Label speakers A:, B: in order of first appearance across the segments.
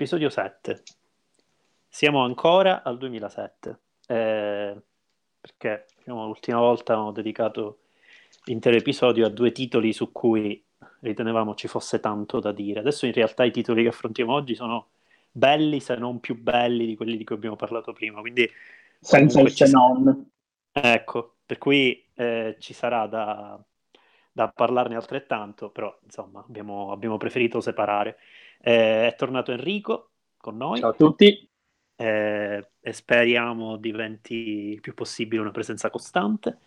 A: Episodio 7. Siamo ancora al 2007, eh, perché diciamo, l'ultima volta ho dedicato l'intero episodio a due titoli su cui ritenevamo ci fosse tanto da dire. Adesso in realtà i titoli che affrontiamo oggi sono belli, se non più belli di quelli di cui abbiamo parlato prima, quindi...
B: Senza il se non.
A: Ecco, per cui eh, ci sarà da, da, parlarne altrettanto, però insomma abbiamo, abbiamo preferito separare. Eh, è tornato Enrico con noi.
B: Ciao a tutti.
A: Eh, e speriamo diventi il più possibile una presenza costante.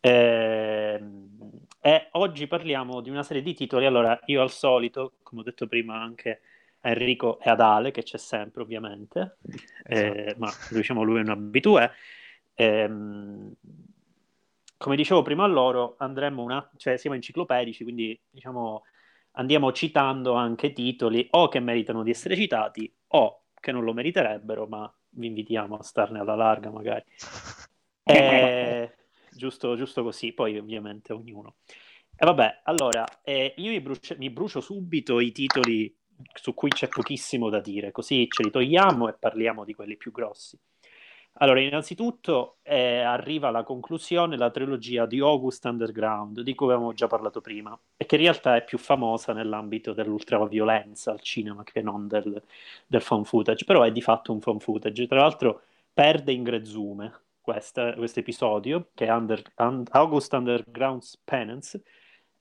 A: Eh, e oggi parliamo di una serie di titoli. Allora, io al solito, come ho detto prima anche a Enrico e ad Ale, che c'è sempre ovviamente, eh, esatto. ma diciamo lui è un abitué. Ehm, come dicevo prima a loro, andremo una, cioè siamo enciclopedici, quindi diciamo andiamo citando anche titoli o che meritano di essere citati o che non lo meriterebbero, ma vi invitiamo a starne alla larga magari. E, giusto, giusto così, poi ovviamente ognuno. E vabbè, allora, eh, io mi brucio, mi brucio subito i titoli su cui c'è pochissimo da dire, così ce li togliamo e parliamo di quelli più grossi. Allora, innanzitutto eh, arriva alla conclusione la trilogia di August Underground, di cui avevamo già parlato prima, e che in realtà è più famosa nell'ambito dell'ultraviolenza al cinema che non del, del phone footage, però è di fatto un phone footage. Tra l'altro perde in Grezume questo episodio, che è Under, un, August Underground's Penance,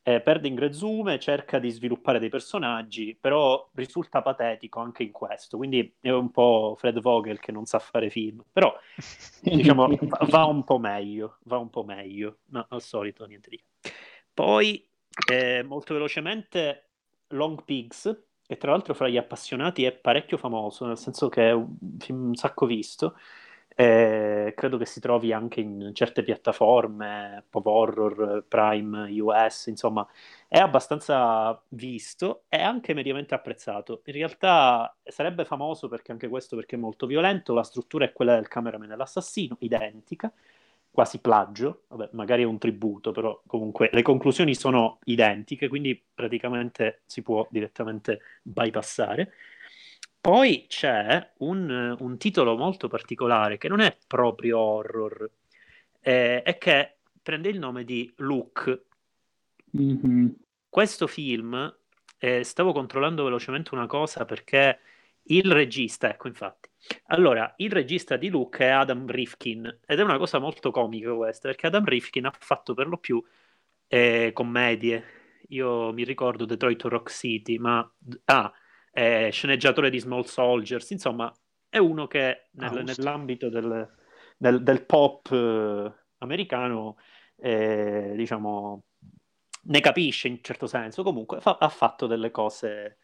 A: eh, perde in Grezume, cerca di sviluppare dei personaggi, però risulta patetico anche in questo, quindi è un po' Fred Vogel che non sa fare film, però diciamo va un po' meglio, va un po' meglio, ma al solito niente di che. Poi, eh, molto velocemente, Long Pigs, che tra l'altro fra gli appassionati è parecchio famoso, nel senso che è un film un sacco visto, eh, credo che si trovi anche in certe piattaforme, Pop Horror, Prime US, insomma, è abbastanza visto e anche mediamente apprezzato. In realtà sarebbe famoso perché anche questo perché è molto violento, la struttura è quella del cameraman dell'assassino, identica, quasi plagio, Vabbè, magari è un tributo, però comunque le conclusioni sono identiche, quindi praticamente si può direttamente bypassare. Poi c'è un, un titolo molto particolare che non è proprio horror, eh, è che prende il nome di Look. Mm-hmm. Questo film, eh, stavo controllando velocemente una cosa perché il regista, ecco infatti, allora il regista di Look è Adam Rifkin ed è una cosa molto comica questa perché Adam Rifkin ha fatto per lo più eh, commedie. Io mi ricordo Detroit Rock City, ma ah, è sceneggiatore di Small Soldiers, insomma è uno che nel, nell'ambito del, del, del pop eh, americano eh, diciamo ne capisce in certo senso, comunque fa, ha fatto delle cose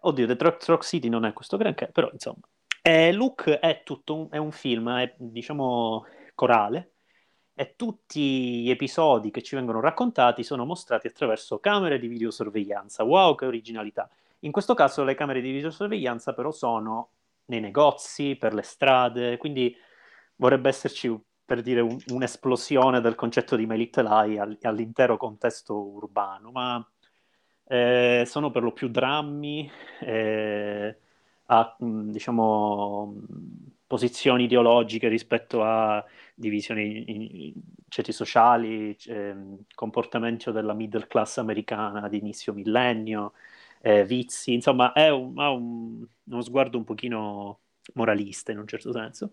A: oddio, The Truck, Truck City non è questo granché, però insomma eh, Luke è tutto un, è un film, è diciamo corale e tutti gli episodi che ci vengono raccontati sono mostrati attraverso camere di videosorveglianza. Wow, che originalità! In questo caso le camere di videosorveglianza però sono nei negozi, per le strade, quindi vorrebbe esserci per dire un, un'esplosione del concetto di My Little Lie all, all'intero contesto urbano, ma eh, sono per lo più drammi, eh, a diciamo posizioni ideologiche rispetto a divisioni in, in ceti sociali, eh, comportamento della middle class americana di inizio millennio, eh, vizi, insomma un, ha un, uno sguardo un pochino moralista in un certo senso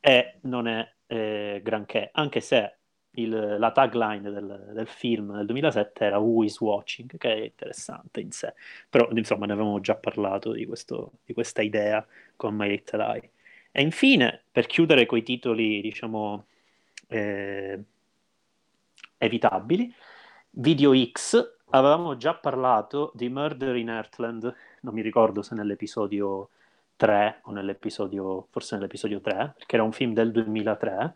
A: e non è eh, granché, anche se il, la tagline del, del, film del 2007 era Who is Watching, che è interessante in sé, però insomma ne avevamo già parlato di, questo, di questa idea con My Little Eye. E infine, per chiudere coi titoli, diciamo, eh, evitabili, Video X avevamo già parlato di Murder in Earthland, non mi ricordo se nell'episodio 3 o nell'episodio, forse nell'episodio 3, perché era un film del 2003,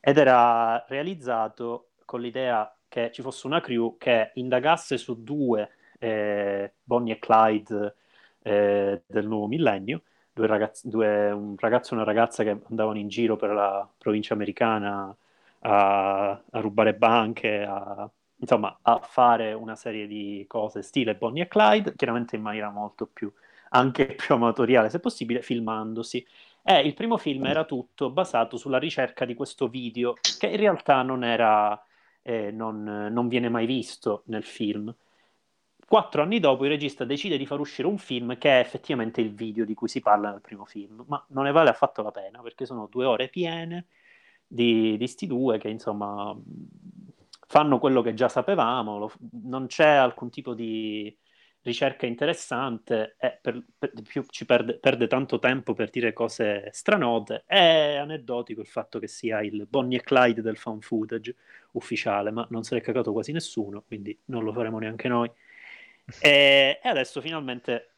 A: ed era realizzato con l'idea che ci fosse una crew che indagasse su due eh, Bonnie e Clyde eh, del nuovo millennio, due ragazzi, due, un ragazzo e una ragazza che andavano in giro per la provincia americana a, a rubare banche, a, insomma, a fare una serie di cose stile Bonnie e Clyde, chiaramente in maniera molto più, anche più amatoriale se possibile, filmandosi. E il primo film era tutto basato sulla ricerca di questo video, che in realtà non era, eh, non, non viene mai visto nel film. Quattro anni dopo il regista decide di far uscire un film che è effettivamente il video di cui si parla nel primo film, ma non ne vale affatto la pena perché sono due ore piene di, di sti due che insomma fanno quello che già sapevamo, lo, non c'è alcun tipo di ricerca interessante e per, per, più ci perde, perde, tanto tempo per dire cose stranote. È aneddotico il fatto che sia il Bonnie e Clyde del fan footage ufficiale, ma non se l'è cagato quasi nessuno, quindi non lo faremo neanche noi. E, e adesso finalmente.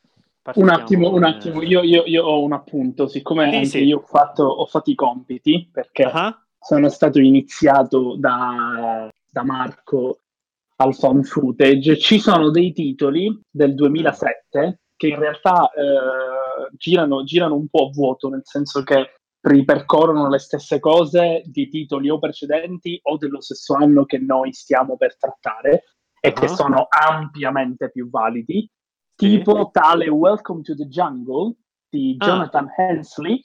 B: Un attimo, con... un attimo, io, io, io, ho un appunto, siccome sì, sì. io ho fatto, ho fatto, i compiti, perché uh-huh. Sono stato iniziato da, da Marco al fan footage, ci sono dei titoli del 2007 che in realtà eh, girano, girano un po' a vuoto, nel senso che ripercorrono le stesse cose di titoli o precedenti o dello stesso anno che noi stiamo per trattare e uh-huh. che ah. sono ampiamente più validi, sì. tipo tale Welcome to the Jungle di ah. Jonathan ah. Hensley,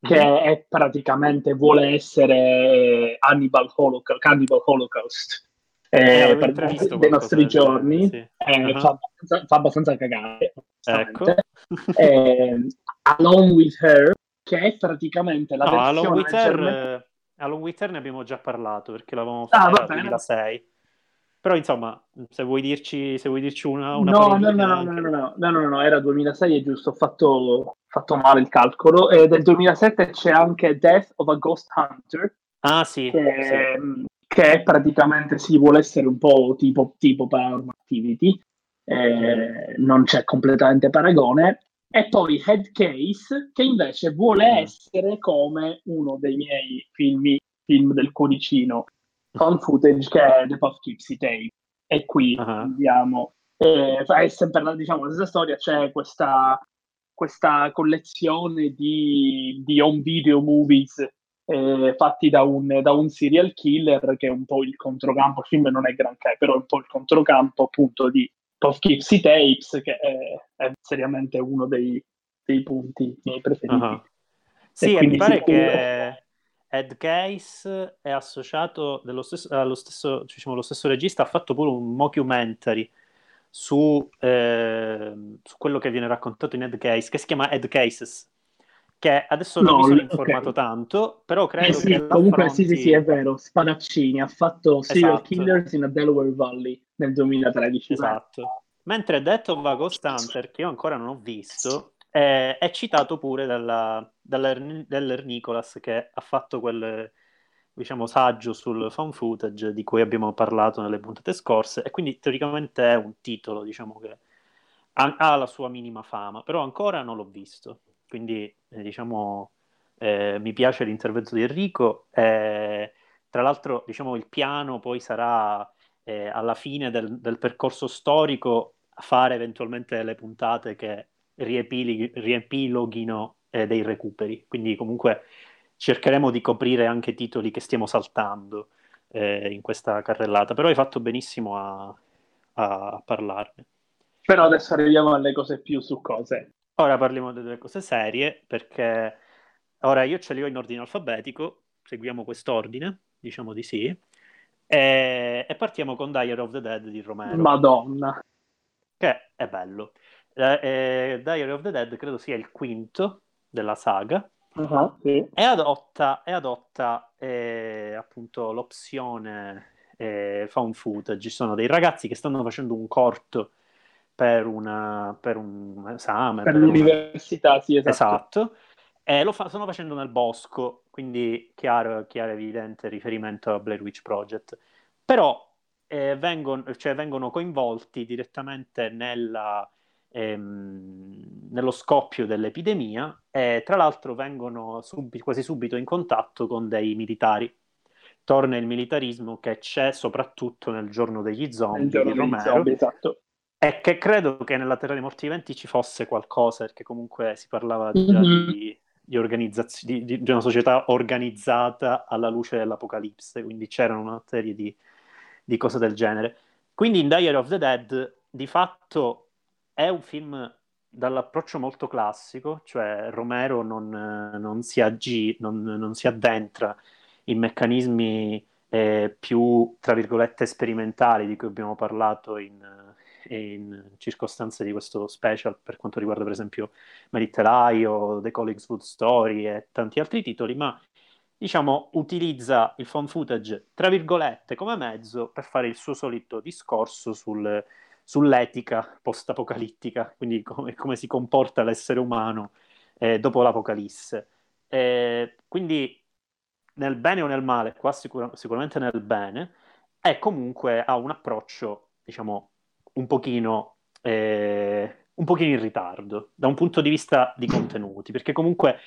B: che mm. è praticamente vuole essere Hannibal Holocaust, Cannibal Holocaust eh, per dei nostri giorni, sì. eh, uh-huh. fa, fa, abbastanza cagare. Ecco. eh, Alone with Her, che è praticamente la no, versione...
A: Alone with, Her, germ... Alone with Her ne abbiamo già parlato, perché l'avevamo ah, fatto nel 2006. Però insomma, se vuoi dirci, se vuoi dirci una, una
B: no, no, no, anche... no, no, no, no, no, no, era 2006, è giusto, ho fatto, fatto male il calcolo. E del 2007 c'è anche Death of a Ghost Hunter.
A: Ah sì.
B: Che, sì. che praticamente si sì, vuole essere un po' tipo, tipo Paranormal Activity, eh, non c'è completamente paragone. E poi Head Case, che invece vuole mm. essere come uno dei miei film, film del codicino con footage che è The Puff Gypsy Tape. E qui uh-huh. andiamo. Eh, è sempre la, diciamo, la stessa storia, c'è questa, questa collezione di, di home video movies eh, fatti da un, da un, serial killer che è un po' il controcampo, il film non è granché, però è un po' il controcampo appunto di Puff Gypsy Tapes, che è, è seriamente uno dei, dei punti miei preferiti. Uh-huh.
A: Sì, mi pare sicuro... che Ed Case è associato stesso, allo stesso, diciamo, lo stesso regista, ha fatto pure un mockumentary su, eh, su, quello che viene raccontato in Ed Case, che si chiama Ed Cases, che adesso non no, mi sono informato okay. tanto, però credo eh
B: sì,
A: che...
B: Comunque sì, sì, sì, è vero, Spadaccini, ha fatto Serial esatto. Killers in a Delaware Valley nel 2013.
A: Esatto. Mentre Death of a Ghost Hunter, che io ancora non ho visto, eh, è citato pure dalla, dall'Er Nicholas che ha fatto quel diciamo, saggio sul fan footage di cui abbiamo parlato nelle puntate scorse e quindi teoricamente è un titolo diciamo, che ha, ha la sua minima fama, però ancora non l'ho visto, quindi eh, diciamo, eh, mi piace l'intervento di Enrico. Eh, tra l'altro diciamo, il piano poi sarà eh, alla fine del, del percorso storico fare eventualmente le puntate che riepiloghino eh, dei recuperi. Quindi comunque cercheremo di coprire anche titoli che stiamo saltando eh, in questa carrellata, però hai fatto benissimo a, a, parlarne.
B: Però adesso arriviamo alle cose più su cose.
A: Ora parliamo delle cose serie, perché ora io ce li ho in ordine alfabetico, seguiamo quest'ordine, diciamo di sì, e, e partiamo con Diary of the Dead di Romero.
B: Madonna!
A: Che è bello eh, Diary of the Dead credo sia il quinto della saga.
B: Uh-huh, sì.
A: E adotta, e adotta eh, appunto l'opzione eh, found footage. Ci sono dei ragazzi che stanno facendo un corto per, una, per un esame.
B: Per, per l'università, una... sì, esatto.
A: Esatto. E lo fa- stanno facendo nel bosco, quindi chiaro, chiaro evidente riferimento a Blair Witch Project. Però eh, vengono, cioè, vengono coinvolti direttamente nella ehm, nello scoppio dell'epidemia e tra l'altro vengono sub- quasi subito in contatto con dei militari. Torna il militarismo che c'è soprattutto nel giorno degli zombie
B: giorno
A: di Romero.
B: Zombie, esatto.
A: è che credo che nella Terra dei Morti Viventi ci fosse qualcosa, perché comunque si parlava già mm-hmm. di, di, organizzaz- di, di, una società organizzata alla luce dell'Apocalisse, quindi c'erano una serie di, di cose del genere. Quindi in Diary of the Dead di fatto è un film dall'approccio molto classico, cioè Romero non, non, si, aggi, non, non si addentra in meccanismi eh, più, tra virgolette, sperimentali di cui abbiamo parlato in, in circostanze di questo special per quanto riguarda per esempio Merittelai o The Colleagues Wood Story e tanti altri titoli, ma diciamo utilizza il phone footage tra virgolette come mezzo per fare il suo solito discorso sul, sull'etica post-apocalittica, quindi come, come, si comporta l'essere umano eh, dopo l'apocalisse. Eh, quindi nel bene o nel male, qua sicur- sicuramente nel bene, è comunque ha un approccio, diciamo, un pochino, eh, un pochino in ritardo da un punto di vista di contenuti, perché comunque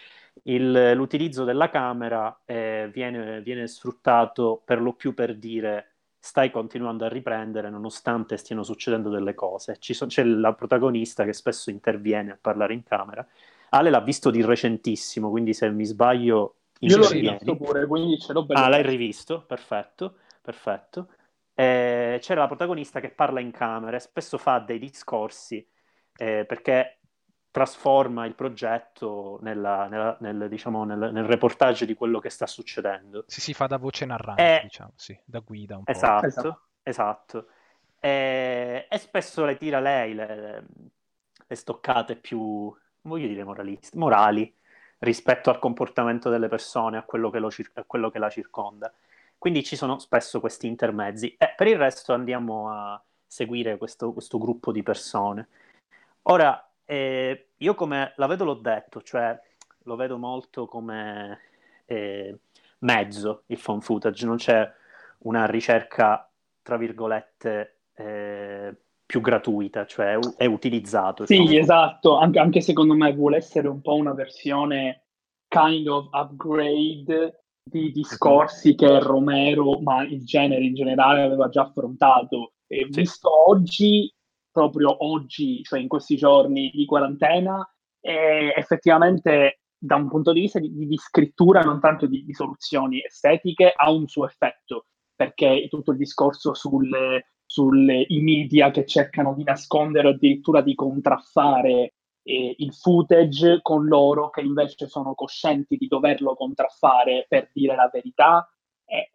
A: il, l'utilizzo della camera eh, viene, viene, sfruttato per lo più per dire stai continuando a riprendere nonostante stiano succedendo delle cose. So, c'è la protagonista che spesso interviene a parlare in camera. Ale l'ha visto di recentissimo, quindi se mi sbaglio...
B: Io l'ho rivisto pure, quindi ce l'ho
A: bello. Ah, l'hai rivisto? Perfetto, perfetto. Eh, c'era la protagonista che parla in camera e spesso fa dei discorsi eh, perché trasforma il progetto nella, nella, nel, diciamo, nel, nel, reportage di quello che sta succedendo.
C: Sì, si fa da voce narrante, eh, diciamo, sì, da guida un
A: esatto, po'. Esatto, esatto. E, e, spesso le tira lei le, le stoccate più, voglio dire, moraliste, morali rispetto al comportamento delle persone, a quello che, lo, a quello che la circonda. Quindi ci sono spesso questi intermezzi. E per il resto andiamo a seguire questo, questo gruppo di persone. Ora, eh, io come la vedo l'ho detto, cioè lo vedo molto come eh, mezzo il phone footage, non c'è una ricerca, tra virgolette, eh, più gratuita, cioè è utilizzato.
B: Sì, esatto, anche, anche secondo me vuole essere un po' una versione kind of upgrade di discorsi che Romero, ma il genere in generale, aveva già affrontato. E sì. visto oggi, proprio oggi, cioè in questi giorni di quarantena, è effettivamente da un punto di vista di, di scrittura, non tanto di, di, soluzioni estetiche, ha un suo effetto, perché tutto il discorso sulle media che cercano di nascondere o addirittura di contraffare eh, il footage con loro che invece sono coscienti di doverlo contraffare per dire la verità.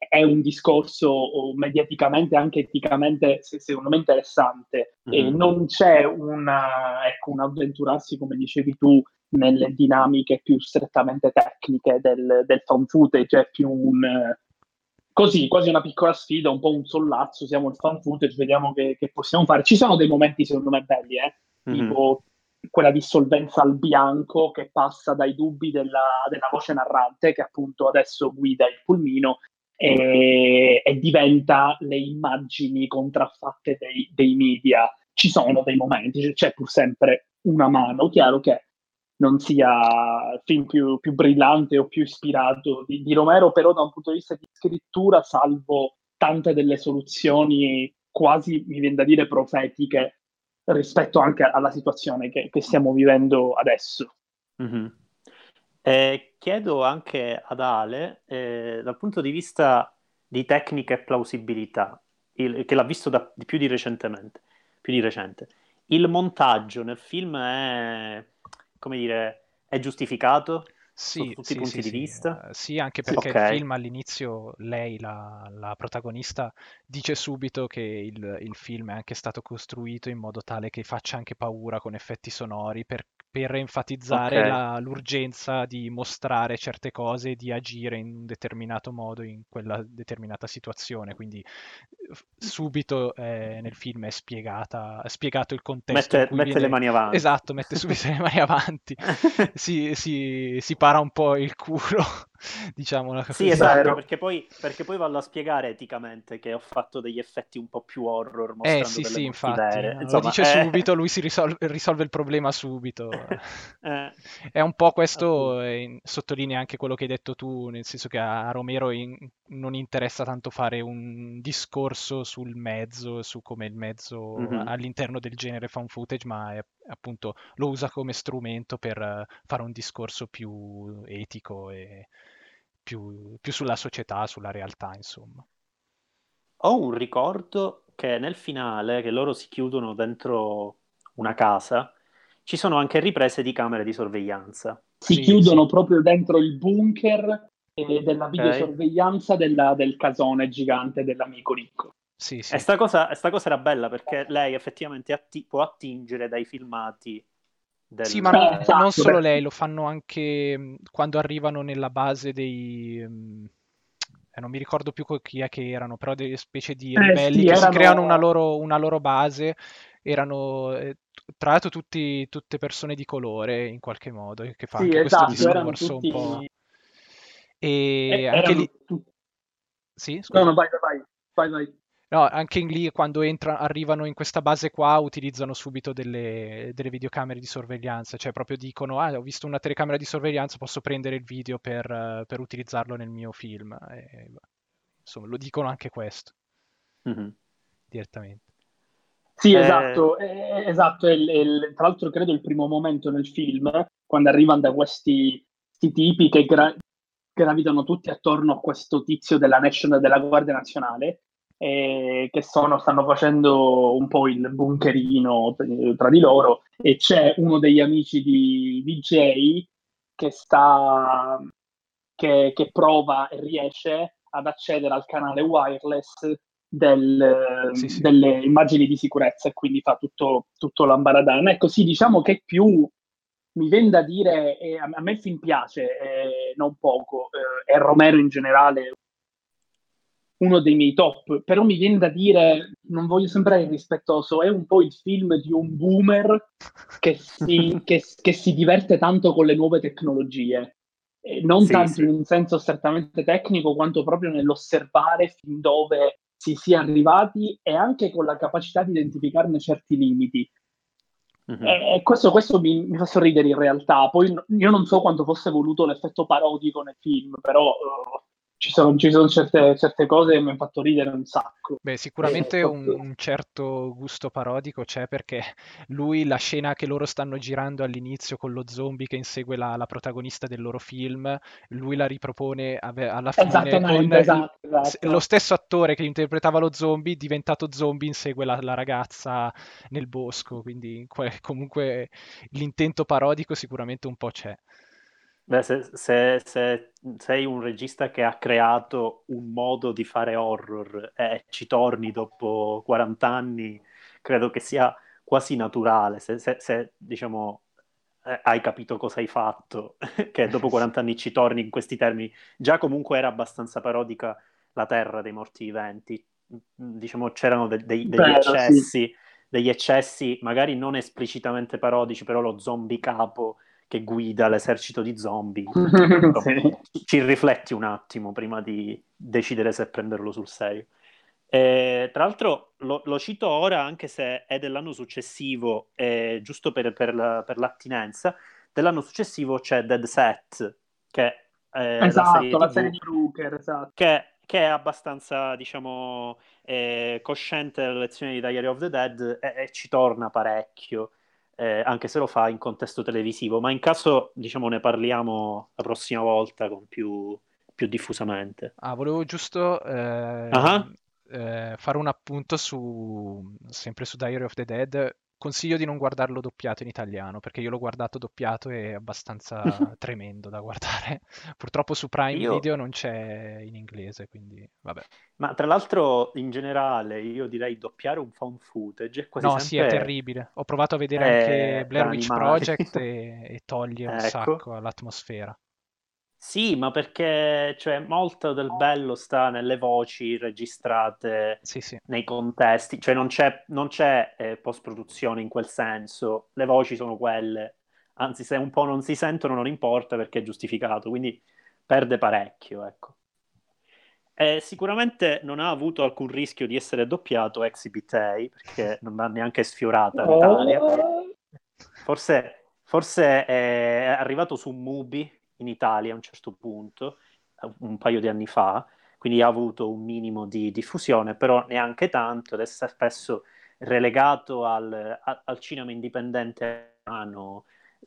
B: È, un discorso mediaticamente anche eticamente, secondo me, interessante. Mm-hmm. E non c'è una, ecco, un avventurarsi, come dicevi tu, nelle dinamiche più strettamente tecniche del, del found footage, è più un così, quasi una piccola sfida, un po' un sollazzo, siamo il fan footage, vediamo che, che possiamo fare. Ci sono dei momenti secondo me belli, eh? Mm-hmm. tipo quella dissolvenza al bianco che passa dai dubbi della, della voce narrante, che appunto adesso guida il pulmino, e, e diventa le immagini contraffatte dei, dei, media. Ci sono dei momenti, c'è pur sempre una mano. Chiaro che non sia il film più, più brillante o più ispirato di, di, Romero, però da un punto di vista di scrittura, salvo tante delle soluzioni quasi, mi viene da dire, profetiche rispetto anche alla situazione che, che stiamo vivendo adesso.
A: Mm-hmm. Eh, chiedo anche ad Ale, eh, dal punto di vista di tecnica e plausibilità, il, che l'ha visto da, di più di recentemente, più di recente, il montaggio nel film è, come dire, è giustificato?
C: sì,
A: tutti
C: sì,
A: i punti
C: sì,
A: di vista?
C: Uh, sì, anche perché okay. il film all'inizio, lei, la, la, protagonista, dice subito che il, il, film è anche stato costruito in modo tale che faccia anche paura con effetti sonori per per enfatizzare okay. la, l'urgenza di mostrare certe cose e di agire in un determinato modo in quella determinata situazione. Quindi subito eh, nel film è, spiegata, è spiegato il contesto.
A: Mette, mette viene... le mani avanti.
C: Esatto, mette subito le mani avanti, si, si, si para un po' il culo diciamo
A: Sì, esatto, perché poi, perché poi vado a spiegare eticamente che ho fatto degli effetti un po' più horror mostrando
C: eh, sì,
A: delle
C: sì, infatti. Insomma, lo dice eh... subito, lui si risolve, risolve il problema subito. eh, È un po' questo, eh, sottolinea anche quello che hai detto tu, nel senso che a Romero in, non interessa tanto fare un discorso sul mezzo, su come il mezzo mm-hmm. all'interno del genere fa un footage, ma è, appunto lo usa come strumento per fare un discorso più etico e più, più sulla società, sulla realtà, insomma.
A: Ho un ricordo che nel finale, che loro si chiudono dentro una casa, ci sono anche riprese di camere di sorveglianza.
B: Si sì, chiudono sì. proprio dentro il bunker della videosorveglianza okay. della, del casone gigante dell'amico ricco.
A: Sì, sì. E sta cosa, sta cosa era bella perché lei effettivamente atti- può attingere dai filmati
C: del... Sì, ma non, esatto, non solo lei, lo fanno anche mm, quando arrivano nella base dei... Mm, eh, non mi ricordo più chi è che erano, però delle specie di eh, ribelli sì, che erano... si creano una loro, una loro base. Erano eh, tra l'altro tutti, tutte persone di colore in qualche modo, che fa sì, anche esatto, questo discorso tutti... un po'... E eh, anche lì... Sì,
B: scusa. No, no, vai, vai, vai, vai.
C: No, anche in lì quando entra, arrivano in questa base qua utilizzano subito delle, delle, videocamere di sorveglianza, cioè proprio dicono, ah, ho visto una telecamera di sorveglianza, posso prendere il video per, per utilizzarlo nel mio film. E, insomma, lo dicono anche questo, mm-hmm. direttamente.
B: Sì, eh... esatto, eh, esatto. È, è, tra l'altro credo il primo momento nel film, quando arrivano da questi, questi tipi che gra- gravitano tutti attorno a questo tizio della National della Guardia Nazionale eh, che sono, stanno facendo un po' il bunkerino tra di loro e c'è uno degli amici di DJ che sta che, che prova e riesce ad accedere al canale wireless del, sì, sì. delle immagini di sicurezza e quindi fa tutto, tutto l'ambaradana. Ecco, sì, diciamo che più mi viene da dire, eh, a me il film piace, eh, non poco, eh, e Romero in generale uno dei miei top, però mi viene da dire, non voglio sembrare irrispettoso, è un po' il film di un boomer che si, che, che si diverte tanto con le nuove tecnologie. E non sì, tanto sì. in un senso strettamente tecnico, quanto proprio nell'osservare fin dove si sia arrivati e anche con la capacità di identificarne certi limiti. Mm-hmm. E questo, questo mi, mi, fa sorridere in realtà. Poi io non so quanto fosse voluto l'effetto parodico nel film, però uh, ci sono, ci sono certe, certe, cose che mi hanno fatto ridere un sacco.
C: Beh, sicuramente un, un, certo gusto parodico c'è perché lui, la scena che loro stanno girando all'inizio con lo zombie che insegue la, la protagonista del loro film, lui la ripropone alla fine con
B: esatto, esatto.
C: lo stesso attore che interpretava lo zombie, diventato zombie, insegue la, la ragazza nel bosco, quindi comunque l'intento parodico sicuramente un po' c'è.
A: Beh, se, se, se, sei un regista che ha creato un modo di fare horror e ci torni dopo 40 anni, credo che sia quasi naturale. Se, se, diciamo, eh, hai capito cosa hai fatto, che dopo 40 anni ci torni in questi termini. Già comunque era abbastanza parodica la terra dei morti viventi. Diciamo, c'erano de- de- degli Beh, eccessi, sì. degli eccessi, magari non esplicitamente parodici, però lo zombie capo che guida l'esercito di zombie. sì. Ci rifletti un attimo prima di decidere se prenderlo sul serio. Eh, tra l'altro lo, lo, cito ora anche se è dell'anno successivo, eh, giusto per, per, la, per, l'attinenza, dell'anno successivo c'è Dead Set, che
B: è esatto, la serie, la serie di Brooker, esatto.
A: che, che, è abbastanza, diciamo, eh, cosciente delle lezioni di Diary of the Dead e, e ci torna parecchio eh, anche se lo fa in contesto televisivo, ma in caso diciamo ne parliamo la prossima volta con più, più diffusamente.
C: Ah, volevo giusto eh, uh-huh. eh, fare un appunto su sempre su Diary of the Dead Consiglio di non guardarlo doppiato in italiano, perché io l'ho guardato doppiato e è abbastanza tremendo da guardare. Purtroppo su Prime io... Video non c'è in inglese, quindi vabbè.
A: Ma tra l'altro, in generale, io direi doppiare un found footage è quasi
C: No,
A: sempre...
C: sì, è terribile. Ho provato a vedere anche Blair Witch Project e, e toglie un ecco. sacco all'atmosfera.
A: Sì, ma perché cioè, molto del bello sta nelle voci registrate
C: sì, sì.
A: nei contesti, cioè non c'è, non c'è eh, post-produzione in quel senso, le voci sono quelle, anzi se un po' non si sentono non importa perché è giustificato, quindi perde parecchio, ecco. Eh, sicuramente non ha avuto alcun rischio di essere doppiato Exhibit A perché non l'ha neanche sfiorata in Italia. Forse, forse è arrivato su Mubi in Italia a un certo punto, un paio di anni fa, quindi ha avuto un minimo di diffusione, però neanche tanto, ed è spesso relegato al, al cinema indipendente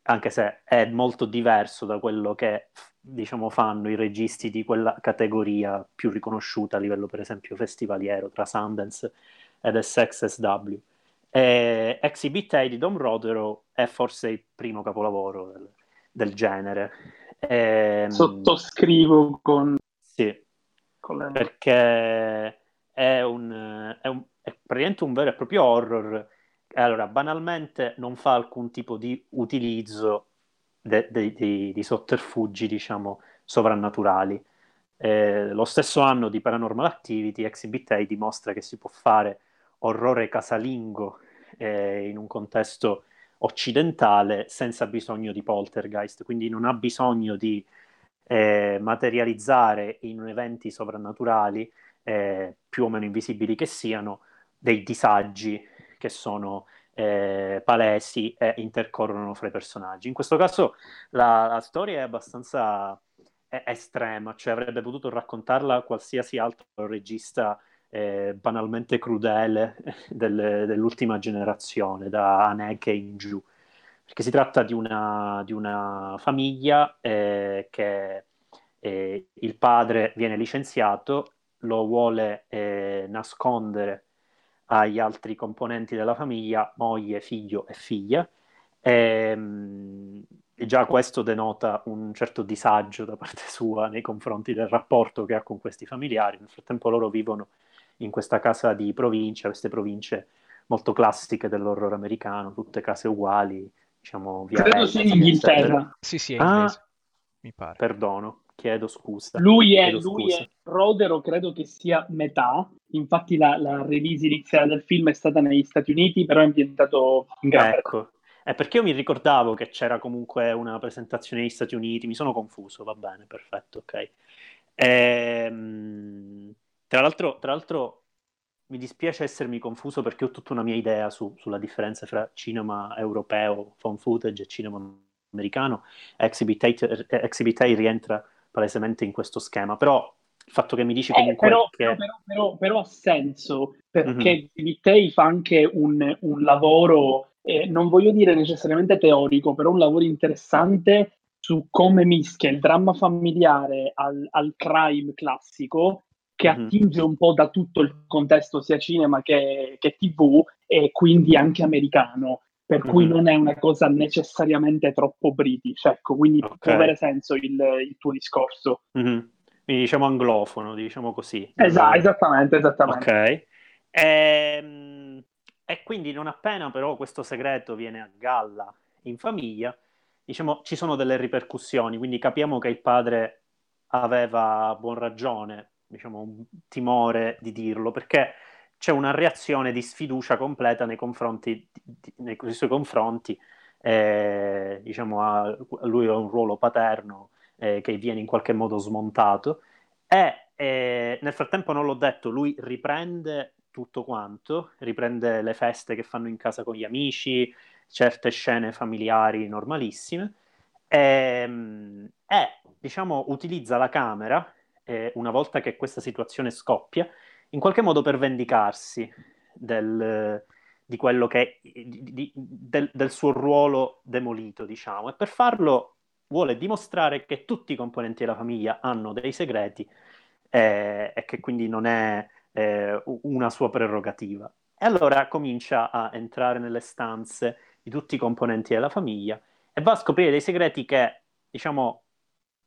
A: anche se è molto diverso da quello che diciamo, fanno i registi di quella categoria più riconosciuta a livello, per esempio, festivaliero tra Sundance ed SXSW. E Exhibit A di Dom Rodero è forse il primo capolavoro del, del genere.
B: E, ehm, Sottoscrivo con...
A: Sì, con le... perché è, un, è, un, è praticamente un vero e proprio horror. Allora, banalmente non fa alcun tipo di utilizzo de, de, de, di sotterfugi, diciamo, sovrannaturali. Eh, lo stesso anno di Paranormal Activity, Exhibit A dimostra che si può fare orrore casalingo eh, in un contesto occidentale senza bisogno di poltergeist, quindi non ha bisogno di eh, materializzare in eventi sovrannaturali, eh, più o meno invisibili che siano, dei disagi che sono eh, palesi e intercorrono fra i personaggi. In questo caso la, la storia è abbastanza è, estrema, cioè avrebbe potuto raccontarla qualsiasi altro regista eh, banalmente crudele del, dell'ultima generazione, da Haneke in giù. Perché si tratta di una, di una famiglia eh, che eh, il padre viene licenziato, lo vuole eh, nascondere agli altri componenti della famiglia, moglie, figlio e figlia. Ehm, e già questo denota un certo disagio da parte sua nei confronti del rapporto che ha con questi familiari. Nel frattempo loro vivono in questa casa di provincia, queste province molto classiche dell'orror americano, tutte case uguali, diciamo
B: via Credo sia in Inghilterra.
C: Sì, sì, è inglese, ah, mi pare.
A: Perdono, chiedo scusa.
B: Lui è, lui scusa. è Rodero, credo che sia metà, infatti la, la, release iniziale del film è stata negli Stati Uniti, però è ambientato in Gran
A: Ecco, è perché io mi ricordavo che c'era comunque una presentazione negli Stati Uniti, mi sono confuso, va bene, perfetto, ok. Ehm, tra, l'altro, tra l'altro mi dispiace essermi confuso perché ho tutta una mia idea su, sulla differenza fra cinema europeo, phone footage e cinema americano. Exhibit A, Exhibit A rientra palesemente in questo schema, però il fatto che mi dici eh, comunque
B: eh, però,
A: che...
B: però, però, però, ha senso, perché mm-hmm. fa anche un, un lavoro, eh, non voglio dire necessariamente teorico, però un lavoro interessante su come mischia il dramma familiare al, al crime classico, che attinge un po' da tutto il contesto sia cinema che, che tv e quindi anche americano per cui non è una cosa necessariamente troppo british, ecco, quindi okay. può avere senso il, il tuo discorso.
A: Mm-hmm. Quindi diciamo anglofono, diciamo così.
B: Esatto, esattamente, esattamente.
A: Ok. E, ehm, e quindi non appena però questo segreto viene a galla in famiglia, diciamo ci sono delle ripercussioni, quindi capiamo che il padre aveva buon ragione, diciamo un timore di dirlo, perché c'è una reazione di sfiducia completa nei, confronti, di, nei suoi confronti, eh, diciamo ha, lui ha un ruolo paterno eh, che viene in qualche modo smontato. E eh, nel frattempo non l'ho detto, lui riprende tutto quanto, riprende le feste che fanno in casa con gli amici, certe scene familiari normalissime e, ehm, e diciamo utilizza la camera eh, una volta che questa situazione scoppia in qualche modo per vendicarsi del, di quello che di, di, del, del, suo ruolo demolito, diciamo, e per farlo vuole dimostrare che tutti i componenti della famiglia hanno dei segreti eh, e che quindi non è eh, una sua prerogativa. E allora comincia a entrare nelle stanze di tutti i componenti della famiglia e va a scoprire dei segreti che, diciamo,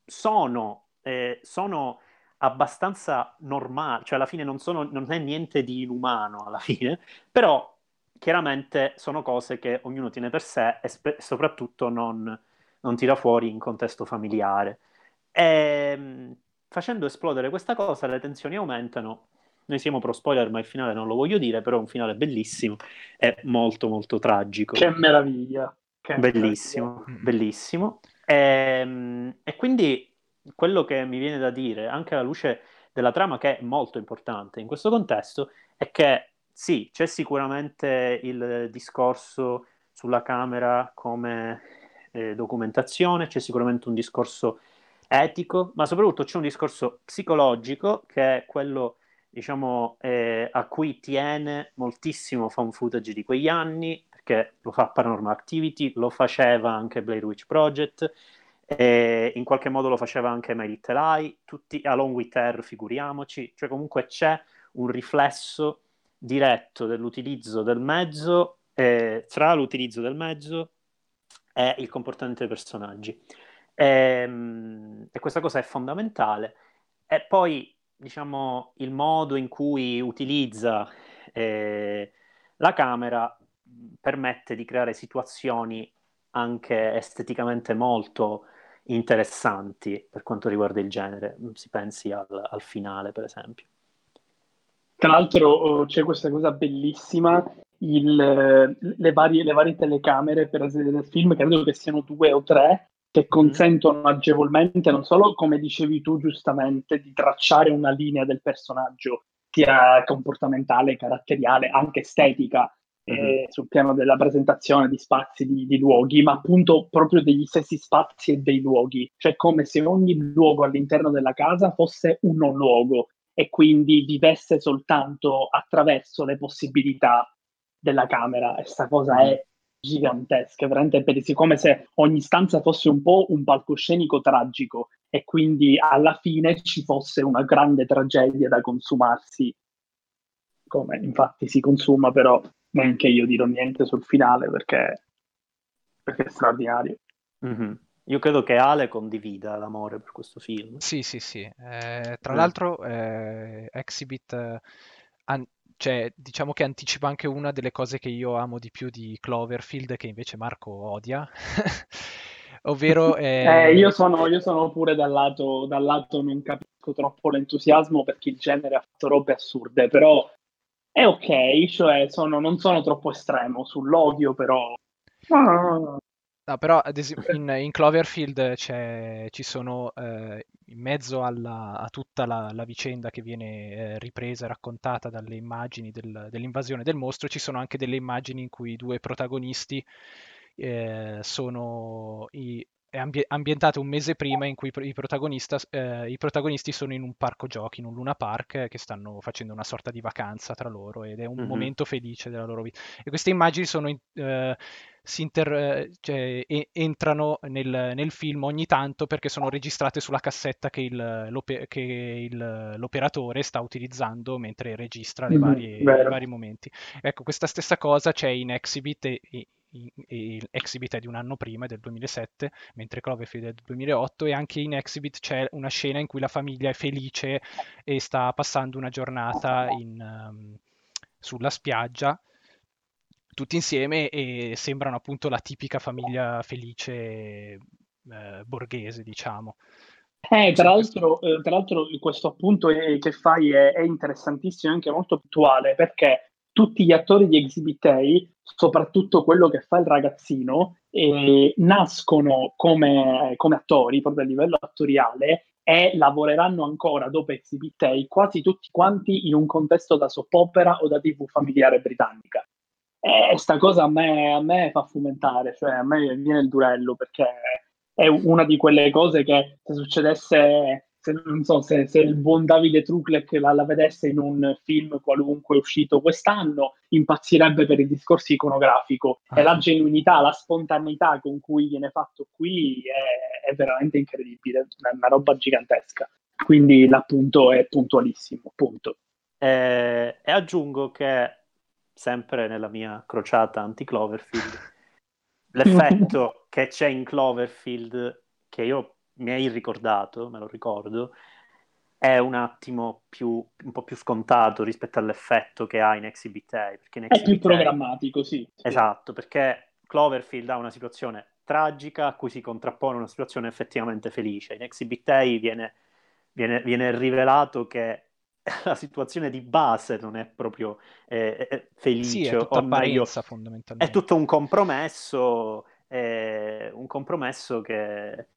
A: sono, eh, sono abbastanza normali, cioè alla fine non, sono, non è niente di inumano alla fine, però chiaramente sono cose che ognuno tiene per sé e spe- soprattutto non, non, tira fuori in contesto familiare. E, ehm, facendo esplodere questa cosa le tensioni aumentano. Noi siamo pro spoiler, ma il finale non lo voglio dire, però è un finale bellissimo e molto molto tragico.
B: Che meraviglia! Che
A: bellissimo, meraviglia. bellissimo. E, ehm, e quindi quello che mi viene da dire, anche alla luce della trama che è molto importante in questo contesto, è che sì, c'è sicuramente il discorso sulla camera come eh, documentazione, c'è sicuramente un discorso etico, ma soprattutto c'è un discorso psicologico che è quello diciamo, eh, a cui tiene moltissimo fan footage di quegli anni, perché lo fa Paranormal Activity, lo faceva anche Blair Witch Project, e in qualche modo lo faceva anche My Little Eye, tutti Along With Her, figuriamoci, cioè comunque c'è un riflesso diretto dell'utilizzo del mezzo, eh, tra l'utilizzo del mezzo e il comportamento dei personaggi. E, ehm, e questa cosa è fondamentale. E poi, diciamo, il modo in cui utilizza eh, la camera permette di creare situazioni anche esteticamente molto interessanti per quanto riguarda il genere. Si pensi al, al finale, per esempio.
B: Tra l'altro oh, c'è questa cosa bellissima, il, le, varie, le, varie, telecamere per del film, credo che siano due o tre, che mm-hmm. consentono agevolmente, non solo come dicevi tu giustamente, di tracciare una linea del personaggio, sia comportamentale, caratteriale, anche estetica. Eh, sul piano della presentazione di spazi, di, di, luoghi, ma appunto proprio degli stessi spazi e dei luoghi, cioè come se ogni luogo all'interno della casa fosse un non luogo e quindi vivesse soltanto attraverso le possibilità della camera. E sta cosa è gigantesca, veramente per come se ogni stanza fosse un po' un palcoscenico tragico e quindi alla fine ci fosse una grande tragedia da consumarsi, come infatti si consuma, però neanche io dirò niente sul finale perché, perché è straordinario.
A: Mm-hmm. Io credo che Ale condivida l'amore per questo film.
C: Sì, sì, sì. Eh, tra mm. l'altro, eh, Exhibit, eh, an- cioè, diciamo che anticipa anche una delle cose che io amo di più di Cloverfield, che invece Marco odia. Ovvero...
B: Eh, io, sono, io, sono, pure dal lato, dal lato, non capisco troppo l'entusiasmo perché il genere ha fatto robe assurde, però è ok, cioè sono, non sono troppo estremo sull'odio, però...
C: No, No, però ad esempio in, in Cloverfield ci sono eh, in mezzo alla, a tutta la, la, vicenda che viene eh, ripresa e raccontata dalle immagini del, dell'invasione del mostro, ci sono anche delle immagini in cui i due protagonisti eh, sono i, è ambi- ambientate un mese prima in cui i, eh, i, protagonisti sono in un parco giochi, in un Luna Park, che stanno facendo una sorta di vacanza tra loro ed è un mm-hmm. momento felice della loro vita. E queste immagini sono in, eh, si inter, cioè, e, entrano nel, nel, film ogni tanto perché sono registrate sulla cassetta che, il, che il, l'operatore sta utilizzando mentre registra mm, varie, i vari momenti. Ecco, questa stessa cosa c'è in Exhibit e, e, e Exhibit è di un anno prima, è del 2007, mentre Cloverfield è del 2008 e anche in Exhibit c'è una scena in cui la famiglia è felice e sta passando una giornata in, um, sulla spiaggia tutti insieme e sembrano appunto la tipica famiglia felice eh, borghese, diciamo.
B: Eh, tra, l'altro, eh, tra, l'altro, questo appunto è, che fai è, è interessantissimo e anche molto puntuale perché tutti gli attori di Exhibit A, soprattutto quello che fa il ragazzino, eh, nascono come, come, attori proprio a livello attoriale e lavoreranno ancora dopo Exhibit A quasi tutti quanti in un contesto da soap opera o da TV familiare britannica. E sta cosa a me, a me fa fomentare, cioè a me viene il durello perché è una di quelle cose che se succedesse, se, non so, se, se il buon Davide Truclec la, la, vedesse in un film qualunque uscito quest'anno, impazzirebbe per il discorso iconografico. Ah. E la genuinità, la spontaneità con cui viene fatto qui è, è veramente incredibile, è una roba gigantesca. Quindi l'appunto è puntualissimo, punto.
A: Eh, e aggiungo che sempre nella mia crociata anti-Cloverfield, l'effetto che c'è in Cloverfield, che io mi hai ricordato, me lo ricordo, è un attimo più, un po' più scontato rispetto all'effetto che ha in Exhibit A. Perché in
B: Exhibit è più programmatico, sì.
A: Esatto, perché Cloverfield ha una situazione tragica a cui si contrappone una situazione effettivamente felice. In Exhibit A viene, viene, viene rivelato che la situazione di base non è proprio eh, eh felice. Sì,
C: è tutta meglio, fondamentalmente.
A: È tutto un compromesso, eh, un compromesso che,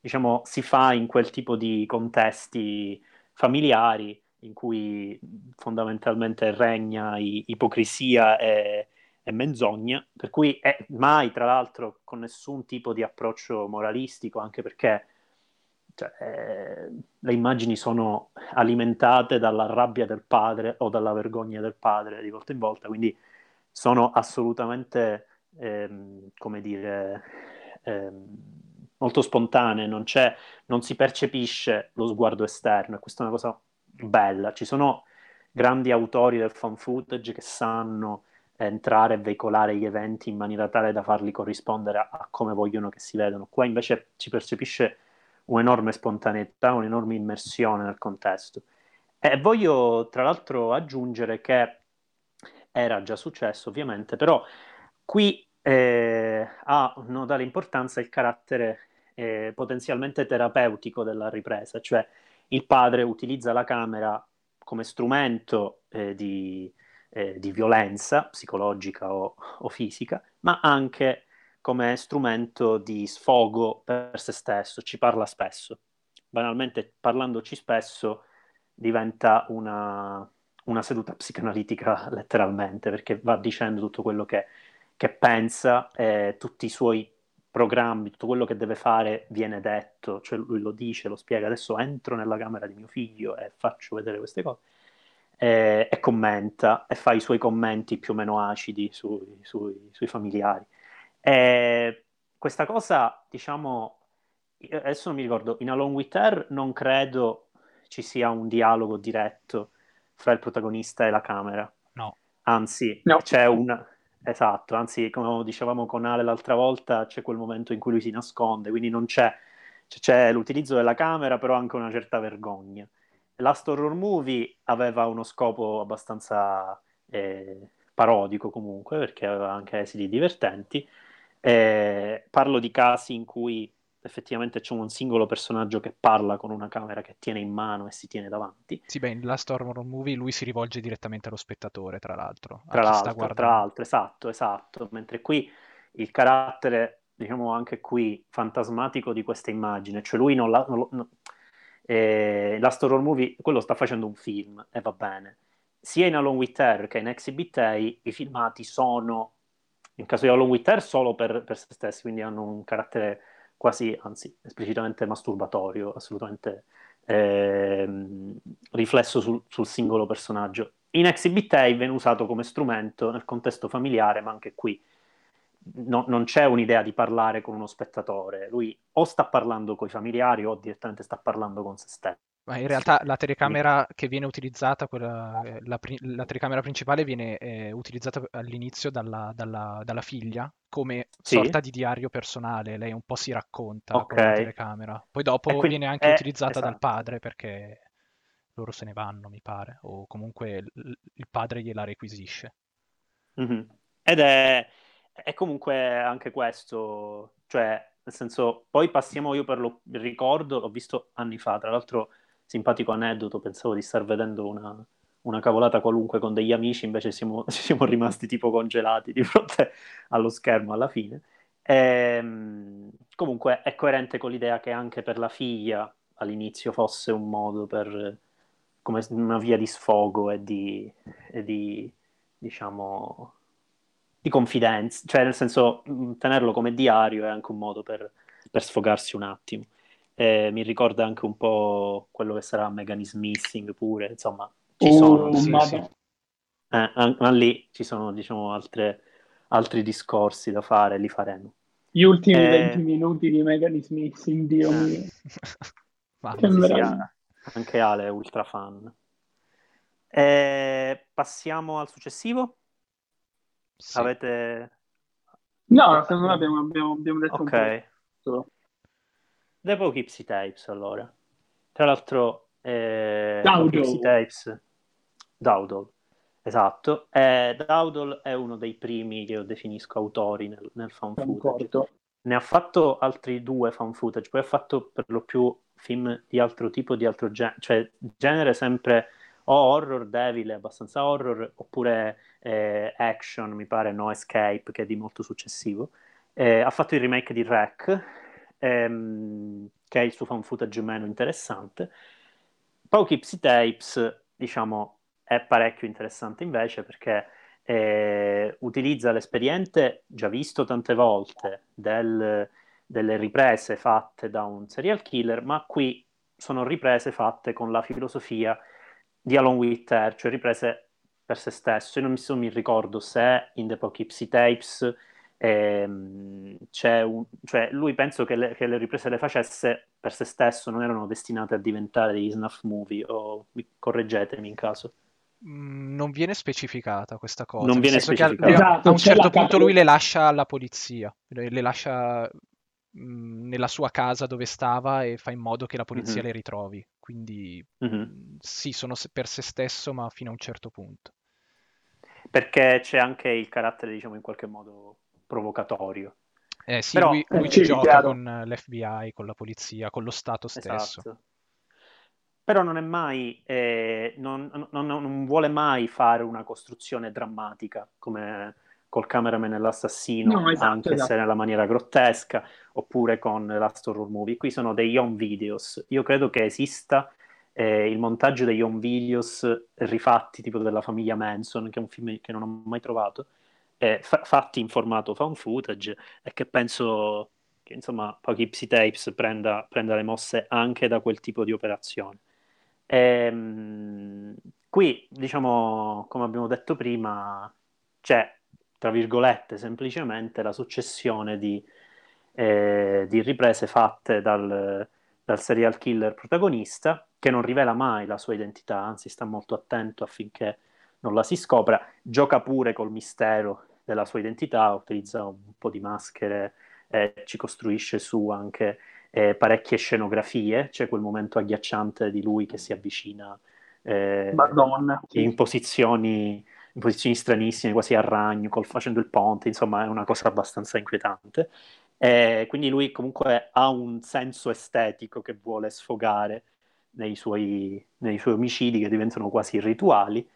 A: diciamo, si fa in quel tipo di contesti familiari in cui fondamentalmente regna i- ipocrisia e, e, menzogna, per cui è mai, tra l'altro, con nessun tipo di approccio moralistico, anche perché cioè, eh, le immagini sono alimentate dalla rabbia del padre o dalla vergogna del padre di volta in volta, quindi sono assolutamente, ehm, come dire, ehm, molto spontanee, non, non si percepisce lo sguardo esterno e questa è una cosa bella. Ci sono grandi autori del fan footage che sanno entrare e veicolare gli eventi in maniera tale da farli corrispondere a, a come vogliono che si vedano. Qua invece si percepisce un'enorme spontaneità, un'enorme immersione nel contesto. E voglio tra l'altro aggiungere che era già successo ovviamente, però qui eh, ha notale importanza il carattere eh, potenzialmente terapeutico della ripresa, cioè il padre utilizza la camera come strumento eh, di, eh, di, violenza psicologica o, o, fisica, ma anche come strumento di sfogo per se stesso, ci parla spesso. Banalmente, parlandoci spesso, diventa una, una seduta psicanalitica letteralmente, perché va dicendo tutto quello che, che pensa, eh, tutti i suoi programmi, tutto quello che deve fare viene detto, cioè lui lo dice, lo spiega, adesso entro nella camera di mio figlio e faccio vedere queste cose, e, e commenta e fa i suoi commenti più o meno acidi sui, sui, sui familiari. E questa cosa, diciamo, adesso non mi ricordo, in Alone with Her non credo ci sia un dialogo diretto fra il protagonista e la camera.
C: No.
A: Anzi, no. c'è un Esatto, anzi, come dicevamo con Ale l'altra volta, c'è quel momento in cui lui si nasconde, quindi non c'è, c'è l'utilizzo della camera, però anche una certa vergogna. Last Horror Movie aveva uno scopo abbastanza eh, parodico comunque, perché aveva anche esiti divertenti. Eh, parlo di casi in cui effettivamente c'è un singolo personaggio che parla con una camera che tiene in mano e si tiene davanti.
C: Sì, beh, in Last Horror Movie lui si rivolge direttamente allo spettatore, tra l'altro.
A: Tra l'altro, tra l'altro, esatto, esatto. Mentre qui il carattere, diciamo anche qui, fantasmatico di questa immagine, cioè lui non la... Non, non, eh, Last Horror Movie, quello sta facendo un film e va bene. Sia in Alone with Her che in Exhibit A i filmati sono, in caso di Alone with Her, solo per, per se stessi, quindi hanno un carattere quasi, anzi, esplicitamente masturbatorio, assolutamente eh, riflesso sul, sul, singolo personaggio. In Exhibit A viene usato come strumento nel contesto familiare, ma anche qui no, non c'è un'idea di parlare con uno spettatore. Lui o sta parlando con i familiari o direttamente sta parlando con se stesso.
C: Ma in realtà la telecamera che viene utilizzata, quella, eh, la, la, telecamera principale viene eh, utilizzata all'inizio dalla, dalla, dalla figlia come sì. sorta di diario personale. Lei un po' si racconta okay. con la telecamera. Poi dopo quindi, viene anche è, utilizzata esatto. dal padre perché loro se ne vanno, mi pare, o comunque il, il padre gliela requisisce.
A: Mm-hmm. Ed è, è comunque anche questo, cioè nel senso, poi passiamo io per lo ricordo, l'ho visto anni fa, tra l'altro simpatico aneddoto, pensavo di star vedendo una, una cavolata qualunque con degli amici, invece siamo, siamo rimasti tipo congelati di fronte allo schermo alla fine. E, ehm, comunque è coerente con l'idea che anche per la figlia all'inizio fosse un modo per come una via di sfogo e di, e di diciamo di confidenza, cioè nel senso tenerlo come diario è anche un modo per, per sfogarsi un attimo eh, mi ricorda anche un po' quello che sarà Megan is Missing pure, insomma, ci sono... sì, sì. Eh, ma lì ci sono, diciamo, altre, altri discorsi da fare, li faremo.
B: Gli ultimi eh... 20 minuti di Megan is Missing, Dio eh. mio.
A: che meraviglia. Anche Ale è ultra fan. Eh, passiamo al successivo? Sì. Avete...
B: No, secondo me abbiamo, abbiamo, abbiamo detto
A: Ok. The Poughkeepsie Tapes, allora. Tra l'altro, eh, Poughkeepsie Tapes, Dowdle, esatto. Eh, Dowdle è uno dei primi che io definisco autori nel, nel fan footage. Ne ha fatto altri due fan footage, poi ha fatto per lo più film di altro tipo, di altro genere, cioè genere sempre o horror, devil, abbastanza horror, oppure eh, action, mi pare No Escape, che è di molto successivo. Eh, ha fatto il remake di Rec, ehm, che è il suo fan footage meno interessante. Poughkeepsie Tapes, diciamo, è parecchio interessante invece perché eh, utilizza l'esperiente già visto tante volte del, delle riprese fatte da un serial killer, ma qui sono riprese fatte con la filosofia di Alon Witter, cioè riprese per se stesso. Io non mi, non mi ricordo se in The Poughkeepsie Tapes ehm, c'è un... cioè lui penso che le, che le, riprese le facesse per se stesso, non erano destinate a diventare degli snuff movie, o correggetemi in caso.
C: Mm, non viene specificata questa cosa.
A: Non viene specificata.
C: Esatto, a un certo punto lui le lascia alla polizia, le lascia mh, nella sua casa dove stava e fa in modo che la polizia mm-hmm. le ritrovi. Quindi mm-hmm. sì, sono per se stesso, ma fino a un certo punto.
A: Perché c'è anche il carattere, diciamo, in qualche modo provocatorio.
C: Eh sì, Però, lui, lui eh, ci sì, gioca chiaro. con l'FBI, con la polizia, con lo Stato stesso. Esatto.
A: Però non è mai, eh, non, non, non, vuole mai fare una costruzione drammatica come col cameraman e l'assassino, no, esatto, anche esatto. se nella maniera grottesca, oppure con Last Horror Movie. Qui sono degli home videos. Io credo che esista eh, il montaggio degli home videos rifatti tipo della famiglia Manson, che è un film che non ho mai trovato, eh, fa- fatti in formato found footage e che penso che insomma Poughkeepsie Tapes prenda, prenda le mosse anche da quel tipo di operazione. Ehm, qui, diciamo, come abbiamo detto prima, c'è, tra virgolette, semplicemente la successione di, eh, di riprese fatte dal, dal serial killer protagonista, che non rivela mai la sua identità, anzi sta molto attento affinché non la si scopra, gioca pure col mistero della sua identità, utilizza un po' di maschere, eh, ci costruisce su anche eh, parecchie scenografie, c'è quel momento agghiacciante di lui che si avvicina
B: eh,
A: in, posizioni, in posizioni stranissime, quasi a ragno, col, facendo il ponte, insomma è una cosa abbastanza inquietante. Eh, quindi lui comunque ha un senso estetico che vuole sfogare nei suoi, nei suoi omicidi che diventano quasi rituali.